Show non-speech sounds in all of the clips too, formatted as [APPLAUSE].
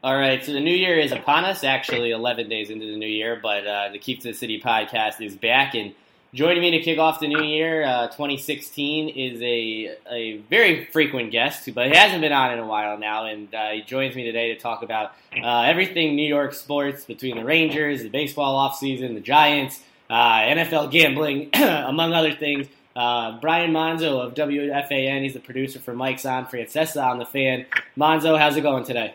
All right, so the new year is upon us. Actually, 11 days into the new year, but uh, the Keep to the City podcast is back, and joining me to kick off the new year, uh, 2016, is a a very frequent guest, but he hasn't been on in a while now, and uh, he joins me today to talk about uh, everything New York sports between the Rangers, the baseball offseason, the Giants, uh, NFL gambling, [CLEARS THROAT] among other things. Uh, Brian Monzo of WFAN, he's the producer for Mike's on Francesa on the fan. Monzo, how's it going today?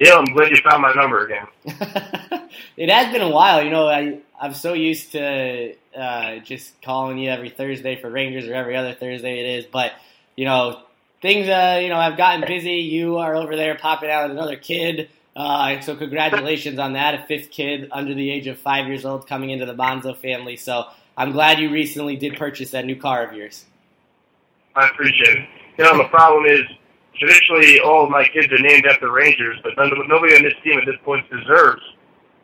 Yeah, I'm glad you found my number again. [LAUGHS] it has been a while. You know, I I'm so used to uh, just calling you every Thursday for Rangers or every other Thursday it is, but you know things uh, you know I've gotten busy. You are over there popping out another kid. Uh, so congratulations on that, a fifth kid under the age of five years old coming into the Monzo family. So I'm glad you recently did purchase that new car of yours. I appreciate it. You know, the problem is traditionally all of my kids are named after Rangers, but none, nobody on this team at this point deserves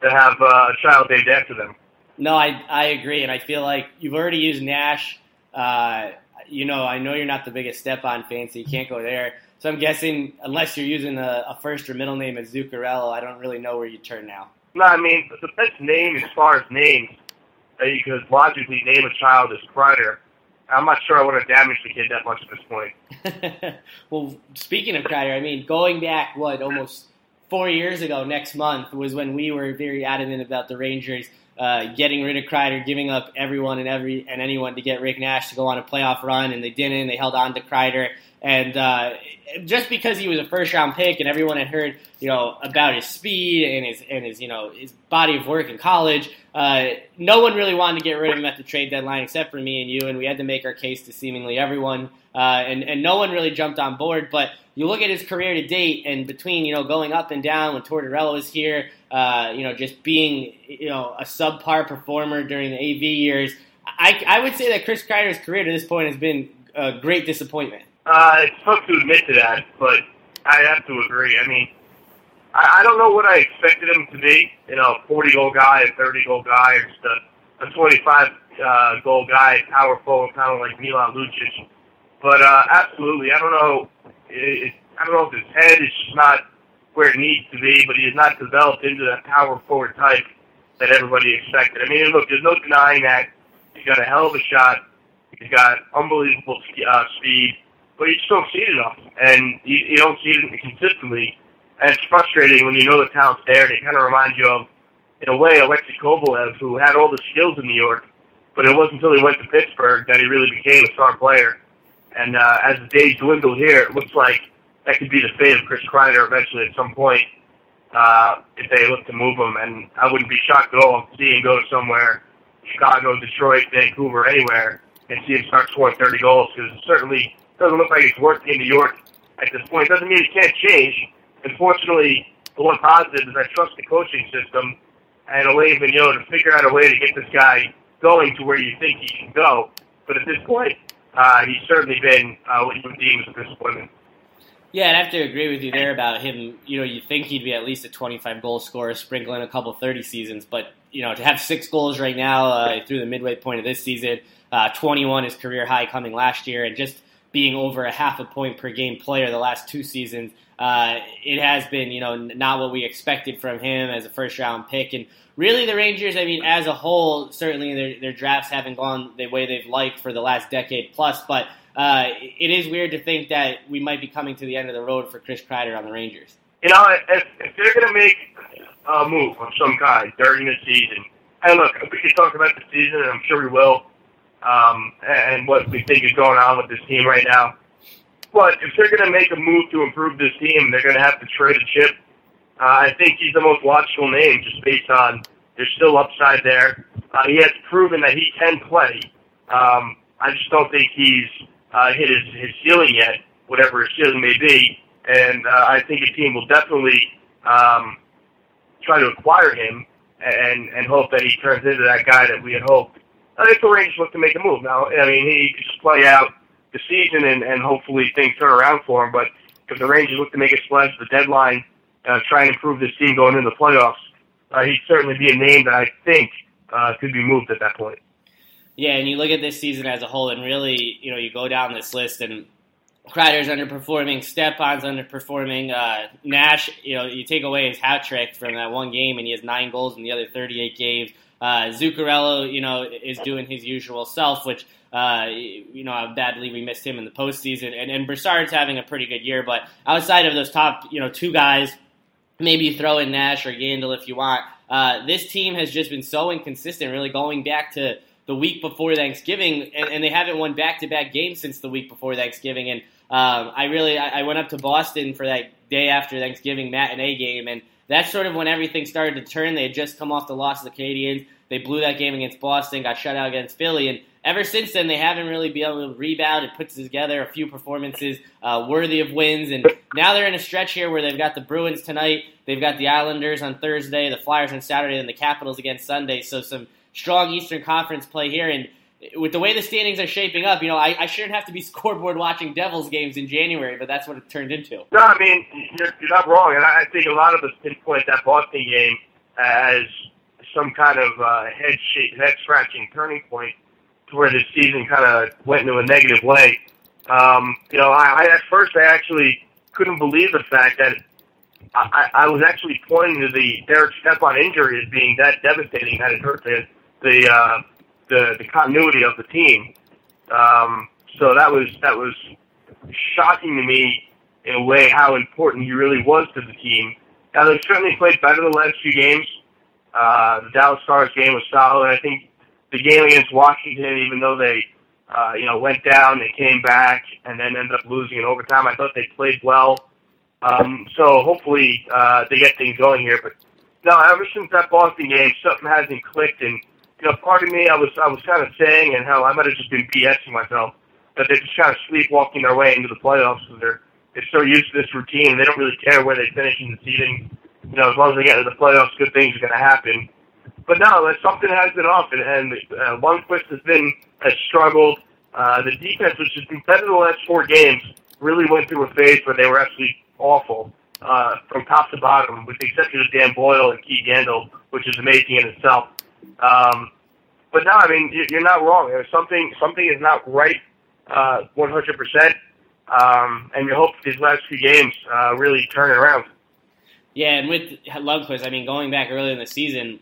to have uh, a child named after them. No, I I agree, and I feel like you've already used Nash. Uh, you know, I know you're not the biggest Stepan fan, so you can't go there. So I'm guessing, unless you're using a, a first or middle name as Zuccarello, I don't really know where you turn now. No, I mean the best name as far as names that you could logically name a child is Kreider. I'm not sure I would have damaged the kid that much at this point. [LAUGHS] well, speaking of Kreider, I mean, going back, what, almost four years ago next month was when we were very adamant about the Rangers uh, getting rid of Kreider, giving up everyone and every and anyone to get Rick Nash to go on a playoff run, and they didn't. They held on to Kreider, and uh, just because he was a first round pick, and everyone had heard you know about his speed and his and his you know his body of work in college, uh, no one really wanted to get rid of him at the trade deadline except for me and you, and we had to make our case to seemingly everyone, uh, and and no one really jumped on board, but you look at his career to date, and between you know going up and down when Tortorella was here, uh, you know just being you know a subpar performer during the AV years, I, I would say that Chris Kreider's career to this point has been a great disappointment. Uh, it's tough to admit to that, but I have to agree. I mean, I, I don't know what I expected him to be. You know, a 40 goal guy, a 30 goal guy, or just a, a 25 uh, goal guy, powerful, kind of like Milan Lucic. But uh, absolutely, I don't know it, I don't know if his head is just not where it needs to be, but he has not developed into that power forward type that everybody expected. I mean, look, there's no denying that he's got a hell of a shot. He's got unbelievable uh, speed, but you just don't see it enough, and you, you don't see it consistently. And it's frustrating when you know the talent's there, it kind of reminds you of, in a way, Alexei Kovalev, who had all the skills in New York, but it wasn't until he went to Pittsburgh that he really became a star player. And uh, as the days dwindle here, it looks like that could be the fate of Chris Kreider eventually at some point uh, if they look to move him. And I wouldn't be shocked at all to see him go somewhere, Chicago, Detroit, Vancouver, anywhere, and see him start scoring 30 goals because it certainly doesn't look like he's working in New York at this point. Doesn't mean he can't change. Unfortunately, the one positive is I trust the coaching system and Alain Vigneault to figure out a way to get this guy going to where you think he can go. But at this point, uh, he's certainly been uh, what you would deem as a disappointment. Yeah, I'd have to agree with you there about him. You know, you think he'd be at least a 25 goal scorer, sprinkling a couple 30 seasons, but you know, to have six goals right now uh, through the midway point of this season, uh, 21 is career high coming last year, and just being over a half a point per game player the last two seasons, uh, it has been you know not what we expected from him as a first round pick, and really the Rangers, I mean, as a whole, certainly their, their drafts haven't gone the way they've liked for the last decade plus, but uh, it is weird to think that we might be coming to the end of the road for Chris Kreider on the Rangers. You know, if, if they're going to make a move of some kind during the season, and look, we can talk about the season, and I'm sure we will, um, and what we think is going on with this team right now. But if they're going to make a move to improve this team, they're going to have to trade a chip uh, I think he's the most logical name just based on there's still upside there. Uh, he has proven that he can play. Um, I just don't think he's uh, hit his, his ceiling yet, whatever his ceiling may be. And uh, I think a team will definitely um, try to acquire him and and hope that he turns into that guy that we had hoped. I think the Rangers look to make a move now. I mean, he could just play out the season and, and hopefully things turn around for him. But if the Rangers look to make a splash at the deadline uh, try and improve this team going into the playoffs, uh, he'd certainly be a name that I think uh, could be moved at that point. Yeah, and you look at this season as a whole, and really, you know, you go down this list, and Kreider's underperforming, Stepan's underperforming. Uh, Nash, you know, you take away his hat trick from that one game, and he has nine goals in the other 38 games. Uh, Zuccarello, you know, is doing his usual self, which uh, you know, I badly we missed him in the postseason. And, and Brassard's having a pretty good year, but outside of those top, you know, two guys, maybe throw in Nash or Yandle if you want. Uh, this team has just been so inconsistent, really going back to the week before Thanksgiving, and, and they haven't won back-to-back games since the week before Thanksgiving. And um, I really, I, I went up to Boston for that day after Thanksgiving matinee game, and that's sort of when everything started to turn. They had just come off the loss of the Canadiens. They blew that game against Boston, got shut out against Philly, and ever since then, they haven't really been able to rebound and put together a few performances uh, worthy of wins. And now they're in a stretch here where they've got the Bruins tonight, they've got the Islanders on Thursday, the Flyers on Saturday, and the Capitals against Sunday. So some strong Eastern Conference play here. And with the way the standings are shaping up, you know, I, I shouldn't have to be [LAUGHS] scoreboard watching Devils games in January, but that's what it turned into. No, I mean, you're, you're not wrong. And I think a lot of us pinpoint that Boston game as some kind of uh, head head scratching turning point to where the season kind of went into a negative way. Um, you know, I, I at first I actually couldn't believe the fact that I, I was actually pointing to the Derek Stepan injury as being that devastating that it hurt the the uh, the, the continuity of the team. Um, so that was that was shocking to me in a way how important he really was to the team. Now they certainly played better the last few games. Uh, the Dallas Stars game was solid. I think the game against Washington, even though they, uh, you know, went down, they came back and then ended up losing in overtime. I thought they played well. Um, so hopefully uh, they get things going here. But no, ever since that Boston game, something hasn't clicked. And you know, part of me, I was I was kind of saying, and hell, I might have just been BSing myself that they're just kind of sleepwalking their way into the playoffs because they're they're so used to this routine. They don't really care where they finish in the seeding. You know, as long as they get to the playoffs, good things are going to happen. But no, something has been off, and, and uh, Lundqvist has been has struggled. Uh, the defense, which has been better the last four games, really went through a phase where they were actually awful uh, from top to bottom, with the exception of Dan Boyle and Keith Yandle, which is amazing in itself. Um, but no, I mean you're not wrong. There's something something is not right, uh, 100%. Um, and you hope these last few games uh, really turn it around. Yeah, and with Lundqvist, I mean, going back early in the season,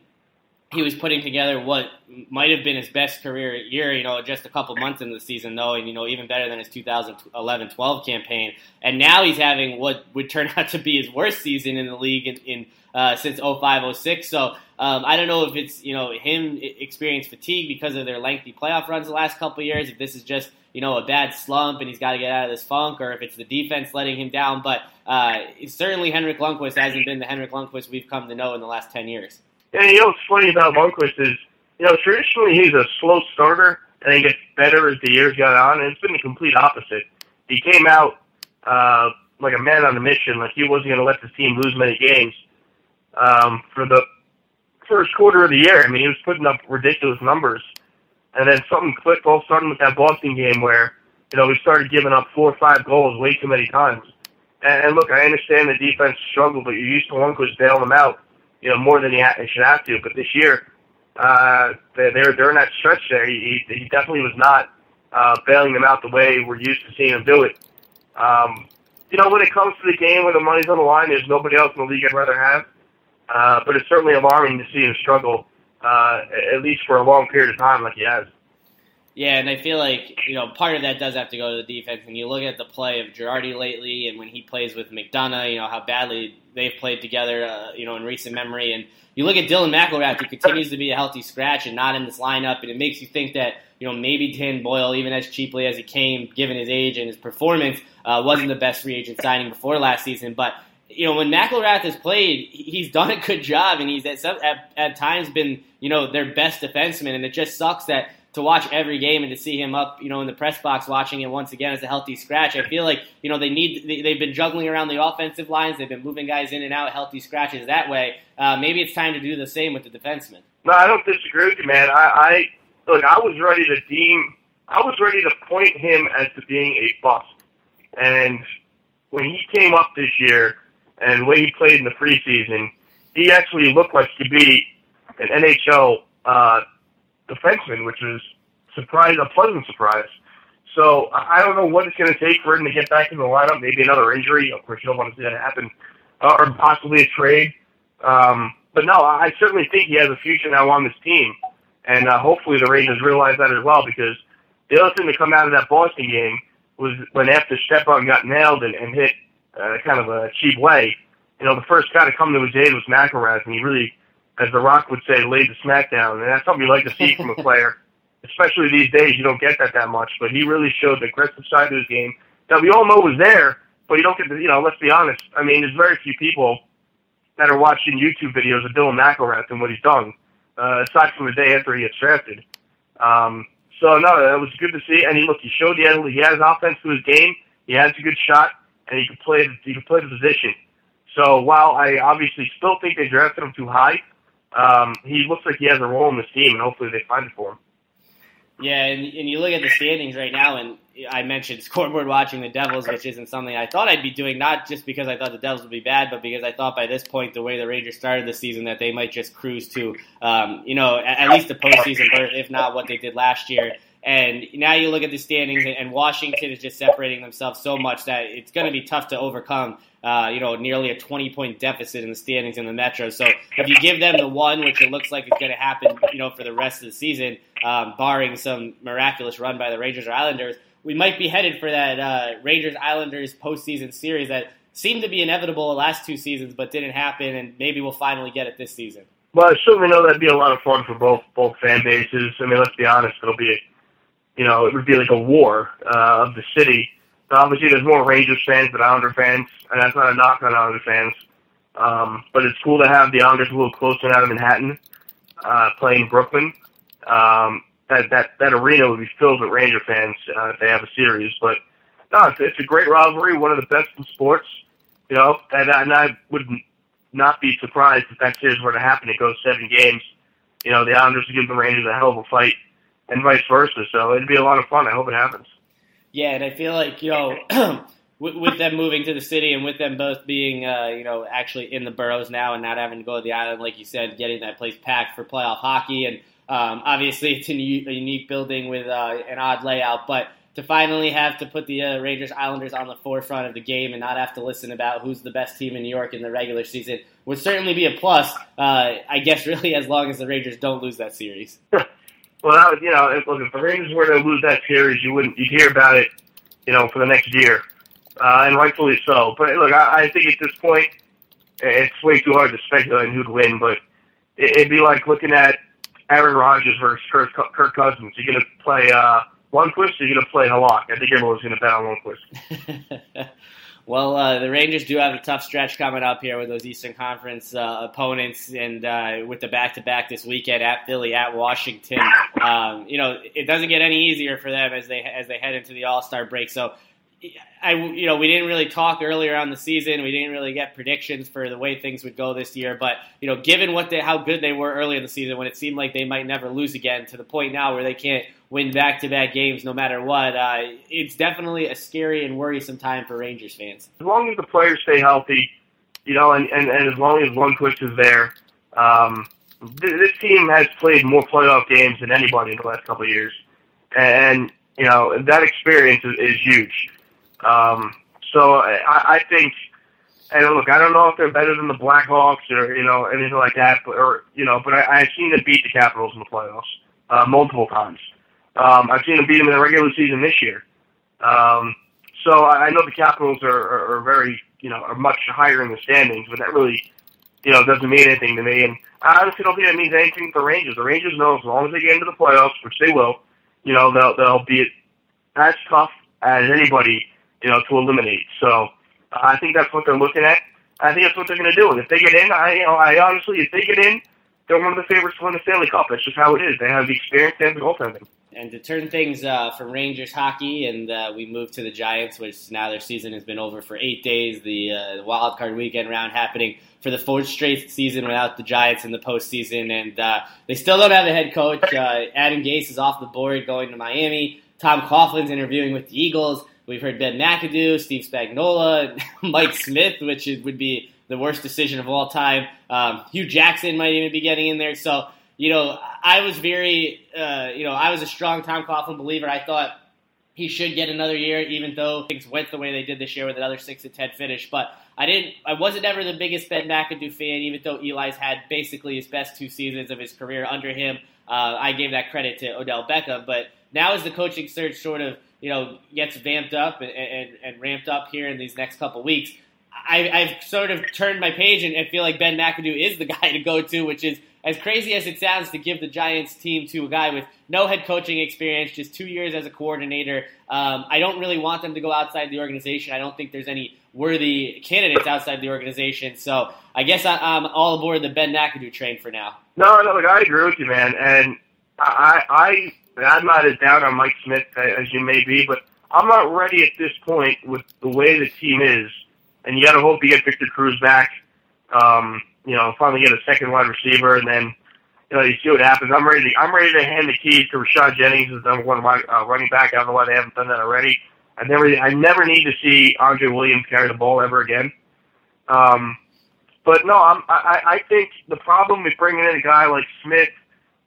he was putting together what might have been his best career year, you know, just a couple months in the season, though, and, you know, even better than his 2011 12 campaign. And now he's having what would turn [LAUGHS] out to be his worst season in the league in, in uh, since 05 06. So um, I don't know if it's, you know, him experiencing fatigue because of their lengthy playoff runs the last couple years, if this is just, you know, a bad slump and he's got to get out of this funk, or if it's the defense letting him down. But uh, certainly Henrik Lundqvist hasn't been the Henrik Lundqvist we've come to know in the last 10 years. And you know what's funny about Lundqvist is, you know, traditionally he's a slow starter and he gets better as the years go on, and it's been the complete opposite. He came out uh, like a man on a mission, like he wasn't going to let the team lose many games. Um, for the first quarter of the year, I mean, he was putting up ridiculous numbers, and then something clicked all starting with that Boston game where, you know, we started giving up four or five goals way too many times. And, and look, I understand the defense struggled, but you're used to Lundqvist bailing them out you know, more than he, ha- he should have to. But this year, uh, they're they're that stretch there. He, he definitely was not uh, bailing them out the way we're used to seeing him do it. Um, you know, when it comes to the game where the money's on the line, there's nobody else in the league I'd rather have. Uh, but it's certainly alarming to see him struggle, uh, at least for a long period of time, like he has. Yeah, and I feel like you know part of that does have to go to the defense. When you look at the play of Girardi lately, and when he plays with McDonagh, you know how badly they've played together, uh, you know, in recent memory. And you look at Dylan McIlrath, who continues to be a healthy scratch and not in this lineup, and it makes you think that you know maybe Dan Boyle, even as cheaply as he came, given his age and his performance, uh, wasn't the best free agent signing before last season, but you know, when McIlrath has played, he's done a good job, and he's at, some, at, at times been, you know, their best defenseman. And it just sucks that to watch every game and to see him up, you know, in the press box watching it once again as a healthy scratch. I feel like, you know, they need they, have been juggling around the offensive lines. They've been moving guys in and out, healthy scratches that way. Uh, maybe it's time to do the same with the defensemen. No, I don't disagree with you, man. I, I look, I was ready to deem, I was ready to point him as to being a bust. And when he came up this year and the way he played in the preseason, he actually looked like to be an NHL uh, defenseman, which was surprise a pleasant surprise. So I don't know what it's going to take for him to get back in the lineup. Maybe another injury. Of course, you don't want to see that happen, uh, or possibly a trade. Um, but no, I certainly think he has a future now on this team, and uh, hopefully the Rangers realize that as well. Because the other thing to come out of that Boston game was when after Stepan got nailed and, and hit uh, kind of a cheap way, you know, the first guy to come to his aid was McIlrath, and he really, as The Rock would say, laid the smackdown, and that's something you like to see from a [LAUGHS] player especially these days, you don't get that that much. But he really showed the aggressive side of his game that we all know was there, but you don't get to, you know, let's be honest. I mean, there's very few people that are watching YouTube videos of Dylan McIlrath and what he's done, uh, aside from the day after he gets drafted. Um, so no, it was good to see. And he look, he showed he had he has offense to his game. He has a good shot, and he could play he could play the position. So while I obviously still think they drafted him too high, um, he looks like he has a role in this team, and hopefully they find it for him. Yeah, and, and you look at the standings right now, and I mentioned scoreboard watching the Devils, which isn't something I thought I'd be doing, not just because I thought the Devils would be bad, but because I thought by this point, the way the Rangers started the season, that they might just cruise to, um, you know, at, at least the postseason berth, if not what they did last year. And now you look at the standings, and Washington is just separating themselves so much that it's going to be tough to overcome. Uh, you know, nearly a 20 point deficit in the standings in the Metro. So if you give them the one, which it looks like is going to happen, you know, for the rest of the season, um, barring some miraculous run by the Rangers or Islanders, we might be headed for that uh, Rangers Islanders postseason series that seemed to be inevitable the last two seasons, but didn't happen, and maybe we'll finally get it this season. Well, I certainly know that'd be a lot of fun for both both fan bases. I mean, let's be honest, it'll be, you know, it would be like a war uh, of the city obviously, there's more Rangers fans than Islander fans, and that's not a knock on Islander fans. Um, but it's cool to have the Islanders a little closer out of Manhattan, uh, playing Brooklyn. Um, that that that arena would be filled with Ranger fans uh, if they have a series. But no, it's, it's a great rivalry, one of the best in sports. You know, and, and I would not be surprised if that series were to happen. It goes seven games. You know, the Islanders give the Rangers a hell of a fight, and vice versa. So it'd be a lot of fun. I hope it happens. Yeah, and I feel like you know, [CLEARS THROAT] [CLEARS THROAT] with, with, them moving to the city and with them both being uh, you know actually in the boroughs now and not having to go to the island, like you said, getting that place packed for playoff hockey, and um, obviously it's a, new, a unique building with uh, an odd layout, but to finally have to put the uh, Rangers Islanders on the forefront of the game and not have to listen about who's the best team in New York in the regular season would certainly be a plus. Uh, I guess really as long as the Rangers don't lose that series. [LAUGHS] Well, that was, you know, if, look, if the Rangers were to lose that series, you wouldn't, you'd hear about it, you know, for the next year, uh, and rightfully so. But look, I, I think at this point, it's way too hard to speculate who'd win. But it, it'd be like looking at Aaron Rodgers versus Kirk, Kirk Cousins. You're going to play uh, Lundqvist, or you're going to play Halak. I think everyone's going to bet on Lundqvist. [LAUGHS] Well, uh, the Rangers do have a tough stretch coming up here with those Eastern Conference uh, opponents, and uh, with the back-to-back this weekend at Philly, at Washington. Um, you know, it doesn't get any easier for them as they as they head into the All Star break. So, I you know we didn't really talk earlier on the season. We didn't really get predictions for the way things would go this year. But you know, given what they, how good they were earlier in the season, when it seemed like they might never lose again, to the point now where they can't win back to back games no matter what. Uh, it's definitely a scary and worrisome time for Rangers fans. As long as the players stay healthy, you know, and, and, and as long as Lundqvist is there, um, th- this team has played more playoff games than anybody in the last couple of years. And, you know, that experience is, is huge. Um, so I, I think, and look, I don't know if they're better than the Blackhawks or, you know, anything like that, but, or, you know, but I, I've seen them beat the Capitals in the playoffs, uh, multiple times. Um, I've seen them beat them in the regular season this year. Um, so I know the Capitals are, are, are very, you know, are much higher in the standings, but that really, you know, doesn't mean anything to me. And I honestly don't think that means anything for the Rangers. The Rangers know as long as they get into the playoffs, which they will, you know, they'll they'll be as tough as anybody, you know, to eliminate. So I think that's what they're looking at. I think that's what they're going to do. And if they get in, I, you know, I honestly, if they get in, they're one of the favorites to win the Stanley Cup. That's just how it is. They have the experience and the goaltending. And to turn things uh, from Rangers hockey, and uh, we move to the Giants, which now their season has been over for eight days. The, uh, wild card weekend round happening for the fourth straight season without the Giants in the postseason, and uh, they still don't have a head coach. Uh, Adam Gase is off the board, going to Miami. Tom Coughlin's interviewing with the Eagles. We've heard Ben McAdoo, Steve Spagnuolo, [LAUGHS] Mike Smith, which would be the worst decision of all time. Um, Hue Jackson might even be getting in there. So you know, I was very, uh, you know, I was a strong Tom Coughlin believer. I thought he should get another year, even though things went the way they did this year with another six and ten finish. But I didn't. I wasn't ever the biggest Ben McAdoo fan, even though Eli's had basically his best two seasons of his career under him. Uh, I gave that credit to Odell Beckham, but now as the coaching search sort of you know gets vamped up and, and, and ramped up here in these next couple weeks, I, I've sort of turned my page and, and feel like Ben McAdoo is the [LAUGHS] guy to go to, which is as crazy as it sounds to give the Giants team to a guy with no head coaching experience, just two years as a coordinator. Um, I don't really want them to go outside the organization. I don't think there's any worthy candidates outside the organization. So I guess I, am all aboard the Ben McAdoo train for now. No, no, look, I agree with you, man. And I, I, I'm not as down on Mike Smith as you may be, but I'm not ready at this point with the way the team is. And you got to hope you get Victor Cruz back. Um, you know, finally get a second wide receiver, and then you know you see what happens. I'm ready. To, I'm ready to hand the keys to Rashad Jennings as number one uh, running back. I don't know why they haven't done that already. I never, I never need to see Andre Williams carry the ball ever again. Um, but no, I'm, I, I think the problem with bringing in a guy like Smith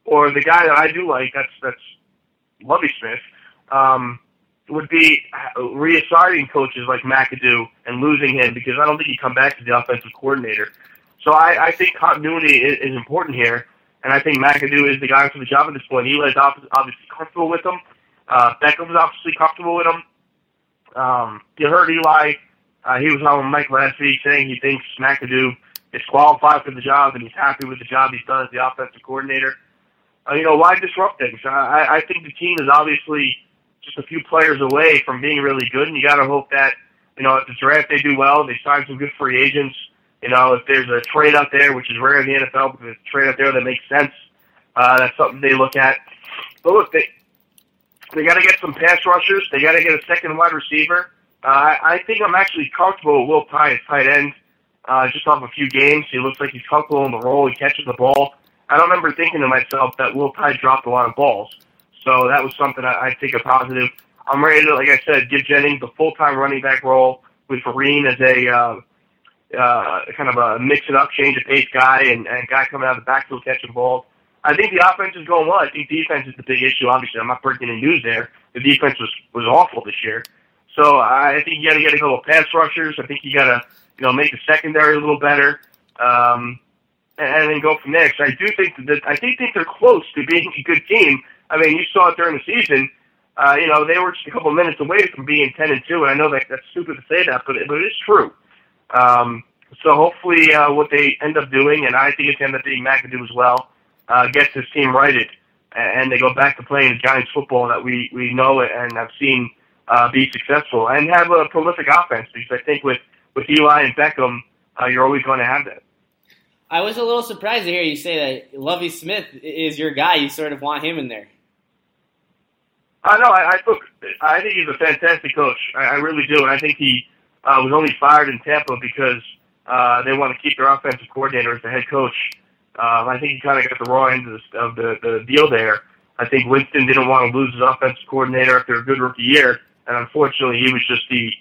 or the guy that I do like, that's that's Lovie Smith, um, would be reassigning coaches like McAdoo and losing him because I don't think he'd come back to the offensive coordinator. So I, I think continuity is, is important here, and I think McAdoo is the guy for the job at this point. Eli's obviously comfortable with him. Uh, Beckham's obviously comfortable with him. Um, you heard Eli. Uh, he was on Mike last week saying he thinks McAdoo is qualified for the job and he's happy with the job he's done as the offensive coordinator. Uh, you know, why disrupt things? I, I think the team is obviously just a few players away from being really good, and you got to hope that, you know, at the draft they do well, they sign some good free agents, you know, if there's a trade out there, which is rare in the NFL, but there's a trade out there that makes sense, uh, that's something they look at. But look, they they got to get some pass rushers. They got to get a second wide receiver. Uh, I, think I'm actually comfortable with Will Tye as tight end. Uh, just off a few games, he looks like he's comfortable in the role. He catches the ball. I don't remember thinking to myself that Will Tye dropped a lot of balls. So that was something I, I think a positive. I'm ready to, like I said, give Jennings the full-time running back role with Vereen as a uh, uh, kind of a mix it up, change of pace guy, and, and guy coming out of the backfield catching balls. I think the offense is going well. I think defense is the big issue. Obviously, I'm not breaking any news there. The defense was was awful this year. So I think you got to get a couple of pass rushers. I think you got to you know make the secondary a little better, um, and, and then go from there. So I do think that I think think they're close to being a good team. I mean, you saw it during the season. Uh, you know, they were just a couple minutes away from being ten and two, and I know that that's stupid to say that, but it, but it is true. Um, so hopefully, uh, what they end up doing, and I think it's going to end up being McAdoo as well, uh, gets this team righted, and they go back to playing Giants football that we we know and have seen uh, be successful, and have a prolific offense. Because I think with with Eli and Beckham, uh, you're always going to have that. I was a little surprised to hear you say that Lovie Smith is your guy. You sort of want him in there. Uh, know. I, I look. I think he's a fantastic coach. I, I really do, and I think he uh, was only fired in Tampa because uh, they want to keep their offensive coordinator as the head coach. Um, I think he kind of got the raw end of, the, of the, the deal there. I think Winston didn't want to lose his offensive coordinator after a good rookie year, and unfortunately, he was just the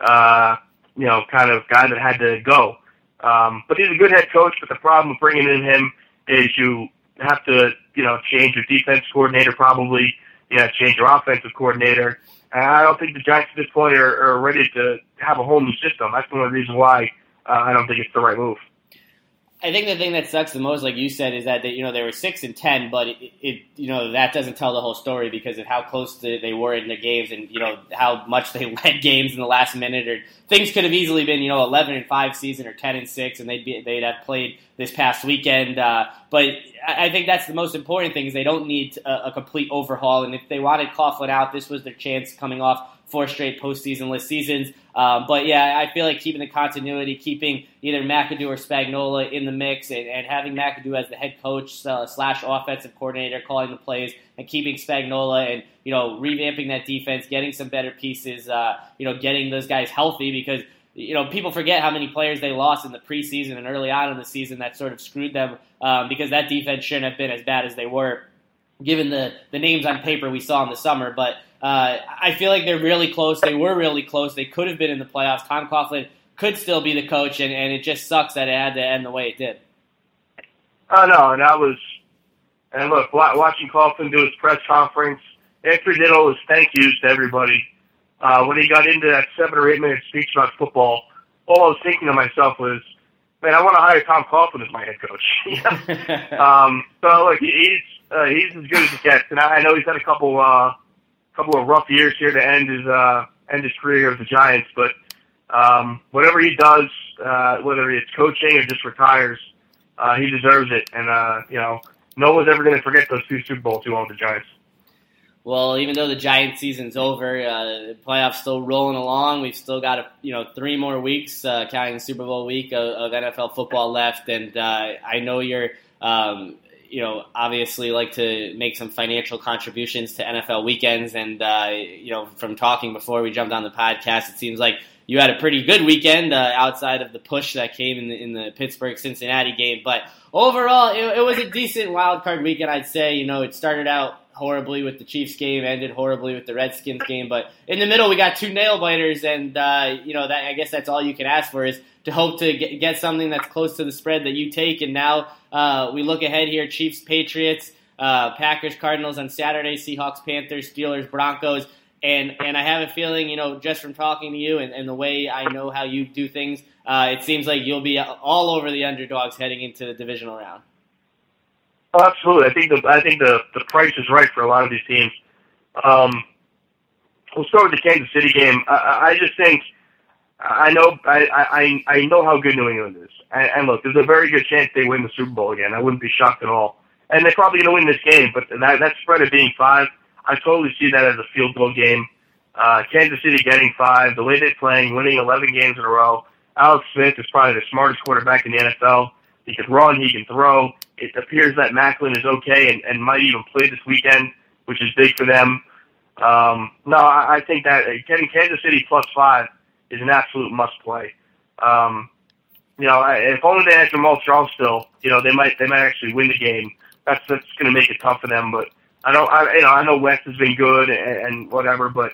uh, you know kind of guy that had to go. Um, but he's a good head coach. But the problem with bringing in him is you have to you know change your defense coordinator probably. You know, change your offensive coordinator. And I don't think the Giants at this point are, are ready to have a whole new system. That's one of the reasons why uh, I don't think it's the right move. I think the thing that sucks the most, like you said, is that they, you know they were six and ten, but it, it, you know that doesn't tell the whole story because of how close they were in the games and you know how much they [LAUGHS] led games in the last minute. Or things could have easily been you know eleven and five season or ten and six, and they'd be they'd have played this past weekend. Uh, but I think that's the most important thing is they don't need a, a complete overhaul, and if they wanted Coughlin out, this was their chance coming off four straight postseasonless seasons. Um, but yeah, I feel like keeping the continuity, keeping either McAdoo or Spagnuolo in the mix, and, and having McAdoo as the head coach uh, slash offensive coordinator, calling the plays, and keeping Spagnuolo and you know revamping that defense, getting some better pieces, uh, you know, getting those guys healthy because you know, people forget how many players they lost in the preseason and early on in the season that sort of screwed them um, because that defense shouldn't have been as bad as they were, given the, the names on paper we saw in the summer. But uh, I feel like they're really close. They were really close. They could have been in the playoffs. Tom Coughlin could still be the coach, and, and it just sucks that it had to end the way it did. Oh no, and that was, and look, watching Coughlin do his press conference, after he did all his thank yous to everybody, uh, when he got into that seven or eight minute speech about football, all I was thinking to myself was, man, I want to hire Tom Coughlin as my head coach. [LAUGHS] [LAUGHS] um, so look, he's uh, he's as good as it gets, and I know he's had a couple uh, couple of rough years here to end his uh, end his career with the Giants, but um, whatever he does, uh, whether it's coaching or just retires, uh, he deserves it, and uh, you know, no one's ever going to forget those two Super Bowls he won with the Giants. Well, even though the Giant season's over, uh, the playoffs still rolling along. We've still got a, you know three more weeks, uh, counting Super Bowl week of, of NFL football left, and uh, I know you're. Um, you know, obviously like to make some financial contributions to NFL weekends. And, uh, you know, from talking before we jumped on the podcast, it seems like you had a pretty good weekend uh, outside of the push that came in the, in the Pittsburgh Cincinnati game. But overall, it, it was a decent wild card weekend, I'd say. You know, it started out horribly with the Chiefs game, ended horribly with the Redskins game. But in the middle, we got two nail biters, and uh, you know that I guess that's all you can ask for is to hope to get, get something that's close to the spread that you take. And now uh, we look ahead here: Chiefs, Patriots, uh, Packers, Cardinals on Saturday, Seahawks, Panthers, Steelers, Broncos. And and I have a feeling, you know, just from talking to you and, and the way I know how you do things, uh, it seems like you'll be all over the underdogs heading into the divisional round. Oh, absolutely. I think the I think the the price is right for a lot of these teams. Um, we'll start with the Kansas City game. I, I just think I know I, I I know how good New England is, and, and look, there's a very good chance they win the Super Bowl again. I wouldn't be shocked at all, and they're probably going to win this game. But that that spread of being five, I totally see that as a field goal game. Uh, Kansas City getting five, the way they're playing, winning 11 games in a row. Alex Smith is probably the smartest quarterback in the NFL. He can run, he can throw. It appears that Maclin is okay and, and might even play this weekend, which is big for them. Um, no, I, I think that getting Kansas City plus five is an absolute must play. Um, you know, if only they had Jamaal Charles still, you know, they might they might actually win the game. That's that's going to make it tough for them. But I don't, I you know, I know West has been good and, and whatever, but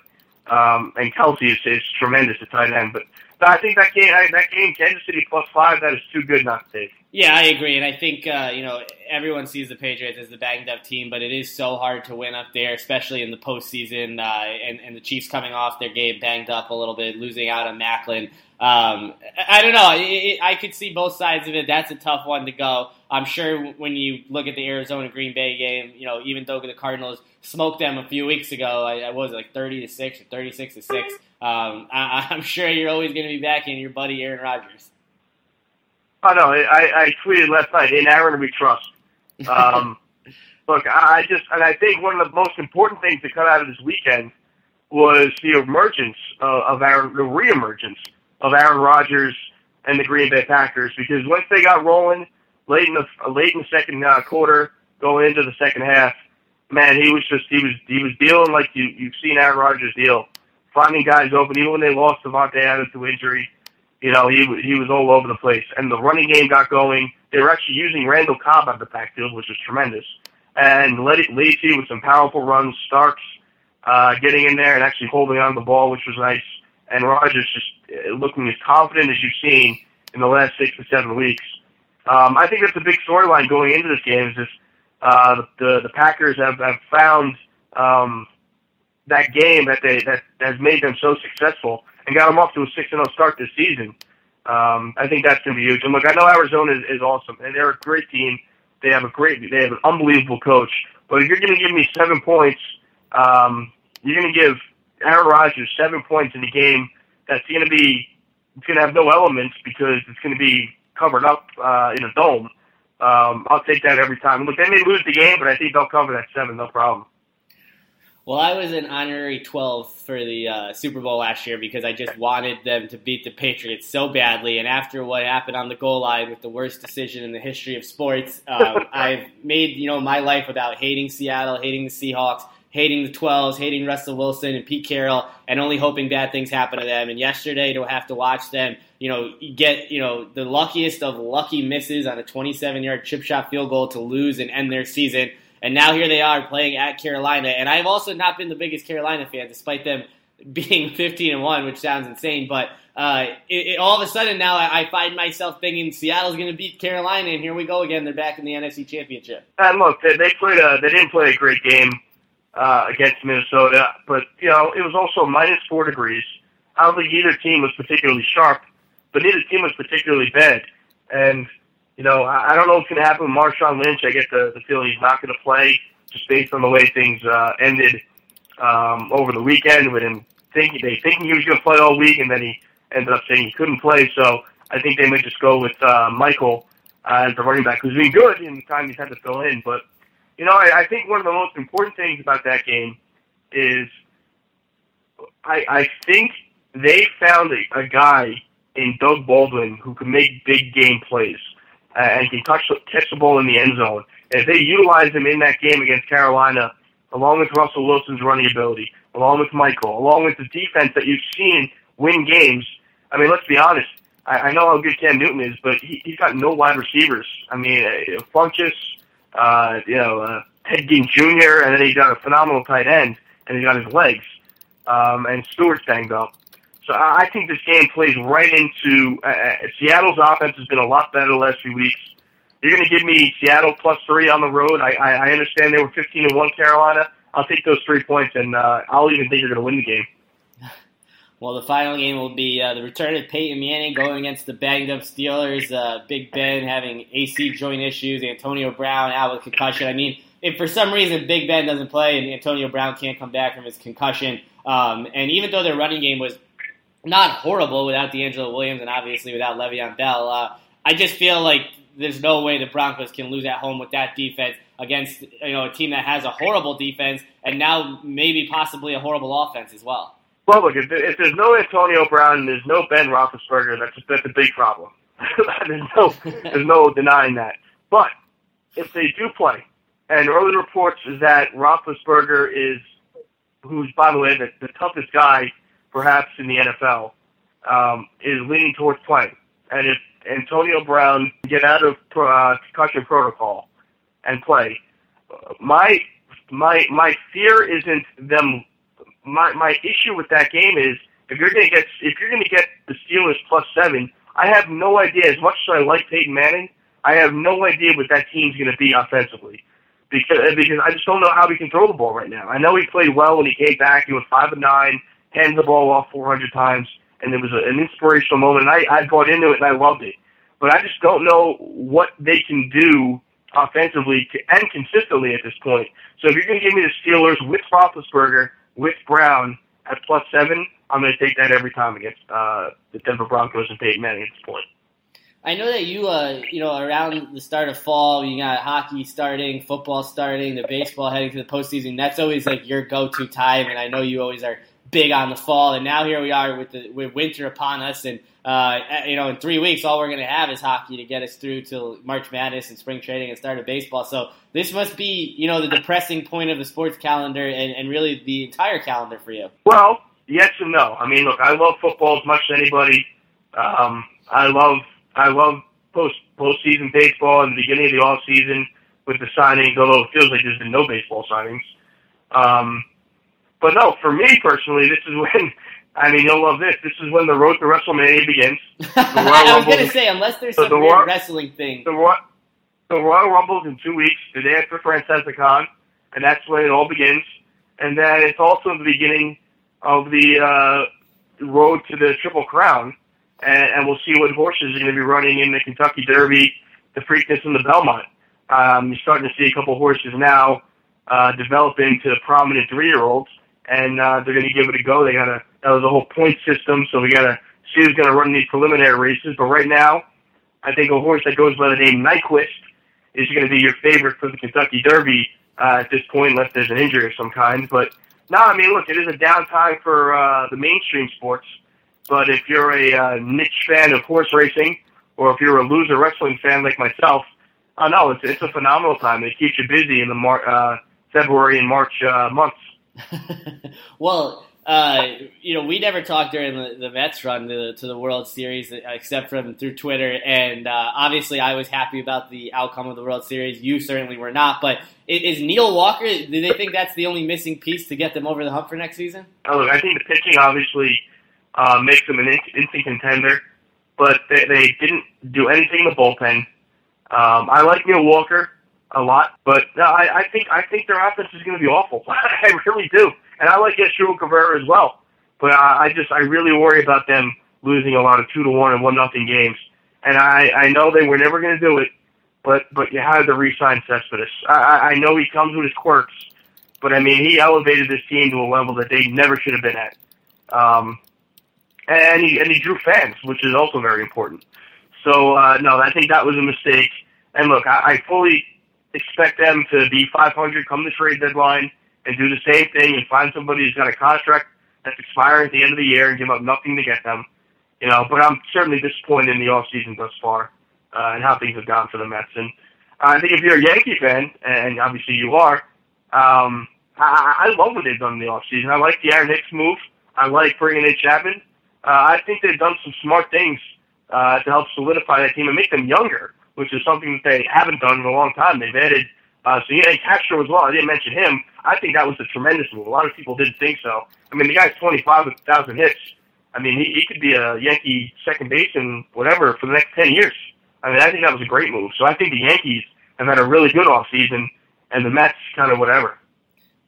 um, and Kelce is, is tremendous at tight end. But no, I think that game, that game, Kansas City plus five, that is too good not to take. Yeah, I agree, and I think uh, you know everyone sees the Patriots as the banged up team, but it is so hard to win up there, especially in the postseason. Uh, and, and the Chiefs coming off their game banged up a little bit, losing out on Maclin. Um, I don't know. It, it, I could see both sides of it. That's a tough one to go. I'm sure when you look at the Arizona Green Bay game, you know, even though the Cardinals smoked them a few weeks ago, I, I was like 30 to six or 36 to six. Um, I, I'm sure you're always going to be backing your buddy Aaron Rodgers. Oh no, I, I tweeted last night. In Aaron we trust. Um, [LAUGHS] look, I just and I think one of the most important things to come out of this weekend was the emergence uh, of Aaron, the reemergence of Aaron Rodgers and the Green Bay Packers. Because once they got rolling late in the late in the second uh, quarter, going into the second half, man, he was just he was he was dealing like you you've seen Aaron Rodgers deal, finding guys open. Even when they lost Davante Adams to injury, you know, he he was all over the place, and the running game got going. They were actually using Randall Cobb of the backfield, which was tremendous, and Lacy with some powerful runs, Starks uh, getting in there and actually holding on the ball, which was nice, and Rodgers just uh, looking as confident as you've seen in the last six to seven weeks. Um, I think that's a big storyline going into this game. Is this uh, the the Packers have have found um, that game that they that has made them so successful and got them off to a six and zero start this season. Um, I think that's going to be huge. And look, I know Arizona is, is awesome, and they're a great team. They have a great, they have an unbelievable coach. But if you're going to give me seven points, um, you're going to give Aaron Rodgers seven points in a game that's going to be, it's going to have no elements because it's going to be covered up uh, in a dome. Um, I'll take that every time. Look, they may lose the game, but I think they'll cover that seven, no problem. Well, I was an honorary 12 for the uh, Super Bowl last year because I just wanted them to beat the Patriots so badly. And after what happened on the goal line with the worst decision in the history of sports, [LAUGHS] um, I've made you know my life without hating Seattle, hating the Seahawks, hating the 12s, hating Russell Wilson and Pete Carroll, and only hoping bad things happen to them. And yesterday to have to watch them, you know, get you know the luckiest of lucky misses on a 27-yard chip shot field goal to lose and end their season. And now here they are playing at Carolina. And I've also not been the biggest Carolina fan, despite them [LAUGHS] being 15 and 1, which sounds insane. But uh, it, it, all of a sudden now I, I find myself thinking Seattle's going to beat Carolina, and here we go again. They're back in the NFC Championship. And look, they, they played a, they didn't play a great game. uh, against Minnesota, but you know it was also minus four degrees. I don't think either team was particularly sharp, but neither team was particularly bad. And you know I, I don't know what's going to happen with Marshawn Lynch. I get the, the feeling he's not going to play just based on the way things uh, ended um, over the weekend with him thinking they thinking he was going to play all week, and then he ended up saying he couldn't play. So I think they might just go with uh, Michael uh, as the running back, who's been good in the time he's had to fill in. But you know, I, I think one of the most important things about that game is I, I think they found a, a guy in Doug Baldwin who can make big game plays uh, and can touch, catch the ball in the end zone. And if they utilize him in that game against Carolina, along with Russell Wilson's running ability, along with Michael, along with the defense that you've seen win games, I mean, let's be honest. I, I know how good Cam Newton is, but he, he's got no wide receivers. I mean, uh, Funchess, uh, you know, uh, Ted Ginn Jr., and then he's got a phenomenal tight end, and he's got his legs. Um, and Stewart's banged up. So I think this game plays right into uh, uh, Seattle's offense has been a lot better the last few weeks. You're going to give me Seattle plus three on the road. I, I, I understand they were 15 and one Carolina. I'll take those three points, and uh, I'll even think you're going to win the game. [LAUGHS] Well, the final game will be uh, the return of Peyton Manning going against the banged up Steelers. Uh, Big Ben having AC joint issues, Antonio Brown out with concussion. I mean, if for some reason Big Ben doesn't play and Antonio Brown can't come back from his concussion, um, and even though their running game was not horrible without DeAngelo Williams and obviously without Le'Veon Bell, uh, I just feel like there's no way the Broncos can lose at home with that defense against you know a team that has a horrible defense and now maybe possibly a horrible offense as well. Well, look, if, if there's no Antonio Brown and there's no Ben Roethlisberger, that's that's a big problem. [LAUGHS] there's no there's no denying that. But if they do play, and early reports is that Roethlisberger is, who's by the way the, the toughest guy perhaps in the NFL, um, is leaning towards playing. And if Antonio Brown get out of uh, concussion protocol and play, my my my fear isn't them my my issue with that game is if you're gonna get if you're gonna get the Steelers plus seven, I have no idea. As much as I like Peyton Manning, I have no idea what that team's gonna be offensively because because I just don't know how he can throw the ball right now. I know he played well when he came back. He was five and nine, handed the ball off 400 times, and it was a, an inspirational moment. And I I bought into it and I loved it, but I just don't know what they can do offensively to, and consistently at this point. So if you're going to give me the Steelers with Roethlisberger with Brown at plus seven, I'm going to take that every time against uh, the Denver Broncos and Peyton Manning at this point. I know that you, uh, you know, around the start of fall, you got hockey starting, football starting, the baseball heading to the postseason. That's always like your go-to time, and I know you always are big on the fall. And now here we are with the with winter upon us, and uh, you know, in three weeks, all we're going to have is hockey to get us through till March Madness and spring training and start of baseball. So this must be, you know, the depressing point of the sports calendar and, and really the entire calendar for you. Well, yes and no. I mean, look, I love football as much as anybody. Um, I love I love post postseason baseball and the beginning of the off season with the signings. Although it feels like there's been no baseball signings. Um, but no, for me personally, this is when [LAUGHS] I mean you'll love this. This is when the road to WrestleMania begins. [LAUGHS] I was going to say, unless there's some the weird Royal, wrestling thing. The, Royal, the Royal Rumble's in two weeks, the day after Francesicon, and that's when it all begins. And then it's also the beginning of the uh, road to the Triple Crown, and, and we'll see what horses are going to be running in the Kentucky Derby, the Preakness, and the Belmont. Um, you're starting to see a couple horses now uh, develop into prominent three-year-olds, and uh, they're going to give it a go. They got a that was a whole point system, so we got to see who's going to run these preliminary races. But right now, I think a horse that goes by the name Nyquist is going to be your favorite for the Kentucky Derby uh, at this point, unless there's an injury of some kind. But no, I mean, look, it is a downtime for uh, the mainstream sports. But if you're a uh, niche fan of horse racing, or if you're a loser wrestling fan like myself, oh no, it's it's a phenomenal time. It keeps you busy in the Mar- uh, February and March uh, months. [LAUGHS] well, uh, you know, we never talked during the, the Mets run to, to, the World Series except from through Twitter, and uh, obviously I was happy about the outcome of the World Series. You certainly were not, but is Neil Walker? Do they think that's the only missing piece to get them over the hump for next season? Oh, look, I think the pitching obviously uh, makes them an instant contender, but they, they didn't do anything in the bullpen. Um, I like Neil Walker. A lot. But no, I, I think I think their offense is going to be awful. [LAUGHS] I really do, and I like Asdrubal Cabrera as well. But I, I just I really worry about them losing a lot of two to one and one nothing games. And I I know they were never going to do it, but but you had to re-sign Cespedes. I I know he comes with his quirks, but I mean he elevated this team to a level that they never should have been at. Um, and he and he drew fans, which is also very important. So uh, no, I think that was a mistake. And look, I, I fully expect them to be 500 come the trade deadline and do the same thing and find somebody who's got a contract that's expiring at the end of the year and give up nothing to get them. You know, but I'm certainly disappointed in the off season thus far uh, and how things have gone for the Mets. And I think if you're a Yankee fan, and obviously you are, um, I, I love what they've done in the off season. I like the Aaron Hicks move. I like bringing in Chapman. Uh, I think they've done some smart things uh, to help solidify that team and make them younger, which is something that they haven't done in a long time. They've added uh, so yeah, Castro as well. I didn't mention him. I think that was a tremendous move. A lot of people didn't think so. I mean, the guy's 25,000 hits. I mean, he, he could be a Yankee second baseman, whatever, for the next 10 years. I mean, I think that was a great move. So I think the Yankees have had a really good off season, and the Mets kind of whatever.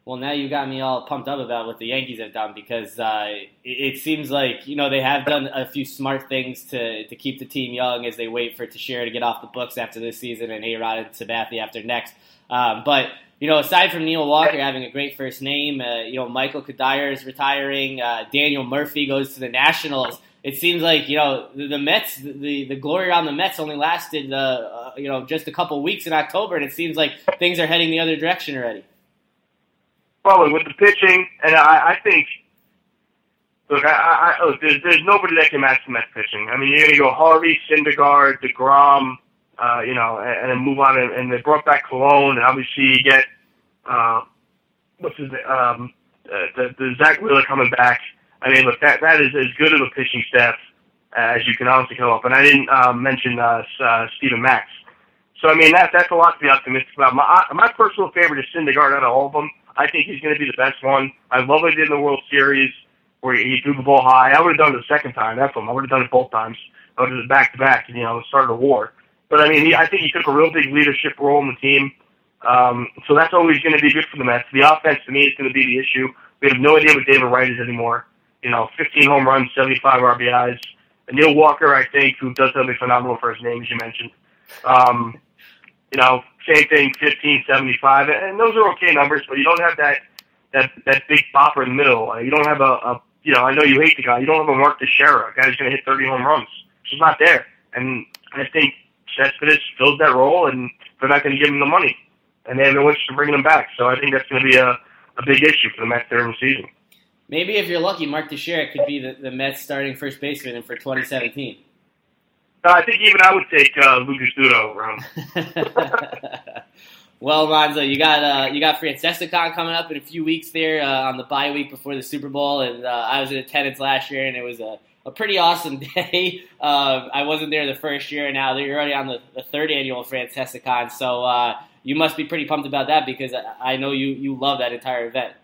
Well, now you got me all pumped up about what the Yankees have done because uh, it, it seems like you know they have done a few smart things to to keep the team young as they wait for Teixeira to get off the books after this season and A-Rod and Sabathia after next. Um, but you know, aside from Neil Walker having a great first name, uh, you know, Michael Cuddyer is retiring. Uh, Daniel Murphy goes to the Nationals. It seems like you know the, the Mets, the the glory around the Mets only lasted uh, uh, you know just a couple weeks in October, and it seems like things are heading the other direction already. Well, with the pitching, and I, I think, look, I, I look, there's, there's nobody that can match the Mets pitching. I mean, you're gonna go Harvey, Syndergaard, deGrom, uh, you know, and, and move on. And, and they brought back Colon, and obviously you get uh, what's his name, um, uh, the, the Zack Wheeler coming back. I mean, look, that that is as good of a pitching staff as you can honestly come up. And I didn't um, mention uh, uh, Steven Matz. So I mean, that that's a lot to be optimistic about. My my personal favorite is Syndergaard out of all of them. I think he's going to be the best one. I love what he did in the World Series where he threw the ball high. I would have done it the second time. That's one. I would have done it both times. I would have done it back to back. You know, started a war. But I mean, he, I think he took a real big leadership role in the team. Um, so that's always going to be good for the Mets. The offense, to me, is going to be the issue. We have no idea what David Wright is anymore. You know, 15 home runs, 75 RBIs. Neil Walker, I think, who does something phenomenal for his name, as you mentioned. Um, you know, same thing, 15, 75, and those are okay numbers, but you don't have that that that big bopper in the middle. Uh, you don't have a, a you know, I know you hate the guy. You don't have a Mark Teixeira, a guy who's going to hit 30 home runs. It's just not there. And I think Cespedes fills that role, and they're not going to give him the money, and they have no interest in bringing him back. So I think that's going to be a, a big issue for the Mets during the season. Maybe if you're lucky, Mark Teixeira could be the, the Mets starting first baseman for 2017. I think even I would take uh, Lucas [LAUGHS] around. well, Monzo, you got uh, you got FrancesaCon coming up in a few weeks there uh, on the bye week before the Super Bowl, and uh, I was in attendance last year, and it was a a pretty awesome [LAUGHS] day. Uh, I wasn't there the first year. And now you're already on the, the third annual FrancesaCon, so uh, you must be pretty pumped about that because I know you you love that entire event.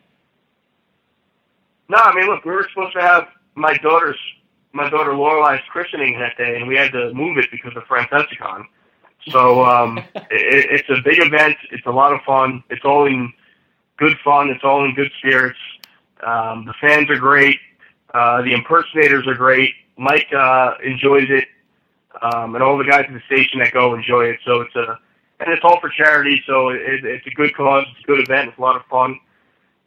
No, I mean, look, we were supposed to have my daughter's my daughter Lorelai's christening that day, and we had to move it because of FrancesaCon. So um, [LAUGHS] it, it's a big event. It's a lot of fun. It's all in good fun. It's all in good spirits. Um, the fans are great. Uh, the impersonators are great. Mike uh, enjoys it, um, and all the guys at the station that go enjoy it. So it's a and it's all for charity. So it, it's a good cause. It's a good event. It's a lot of fun,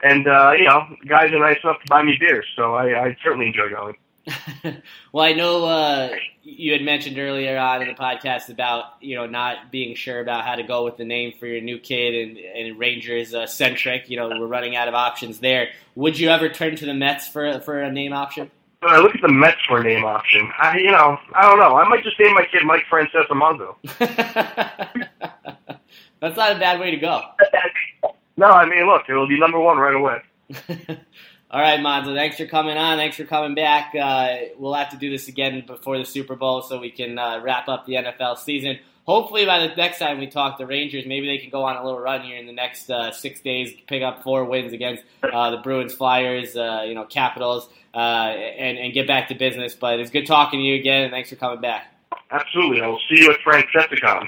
and uh, you know, guys are nice enough to buy me beers. So I, I certainly enjoy going. [LAUGHS] well, I know uh, you had mentioned earlier on in the podcast about you know not being sure about how to go with the name for your new kid, and, and Rangers uh, centric. You know, we're running out of options there. Would you ever turn to the Mets for for a name option? When I look at the Mets for a name option, I you know I don't know. I might just name my kid Mike Francesa Monzo. [LAUGHS] [LAUGHS] That's not a bad way to go. no, I mean look, it will be number one right away. All right, Monzo, thanks for coming on. Thanks for coming back. Uh, we'll have to do this again before the Super Bowl so we can uh, wrap up the NFL season. Hopefully, by the next time we talk, the Rangers maybe they can go on a little run here in the next uh, six days, pick up four wins against uh, the Bruins, Flyers, uh, you know, Capitals, uh, and, and get back to business. But it's good talking to you again, and thanks for coming back. Absolutely. I will see you at FrancesaCon.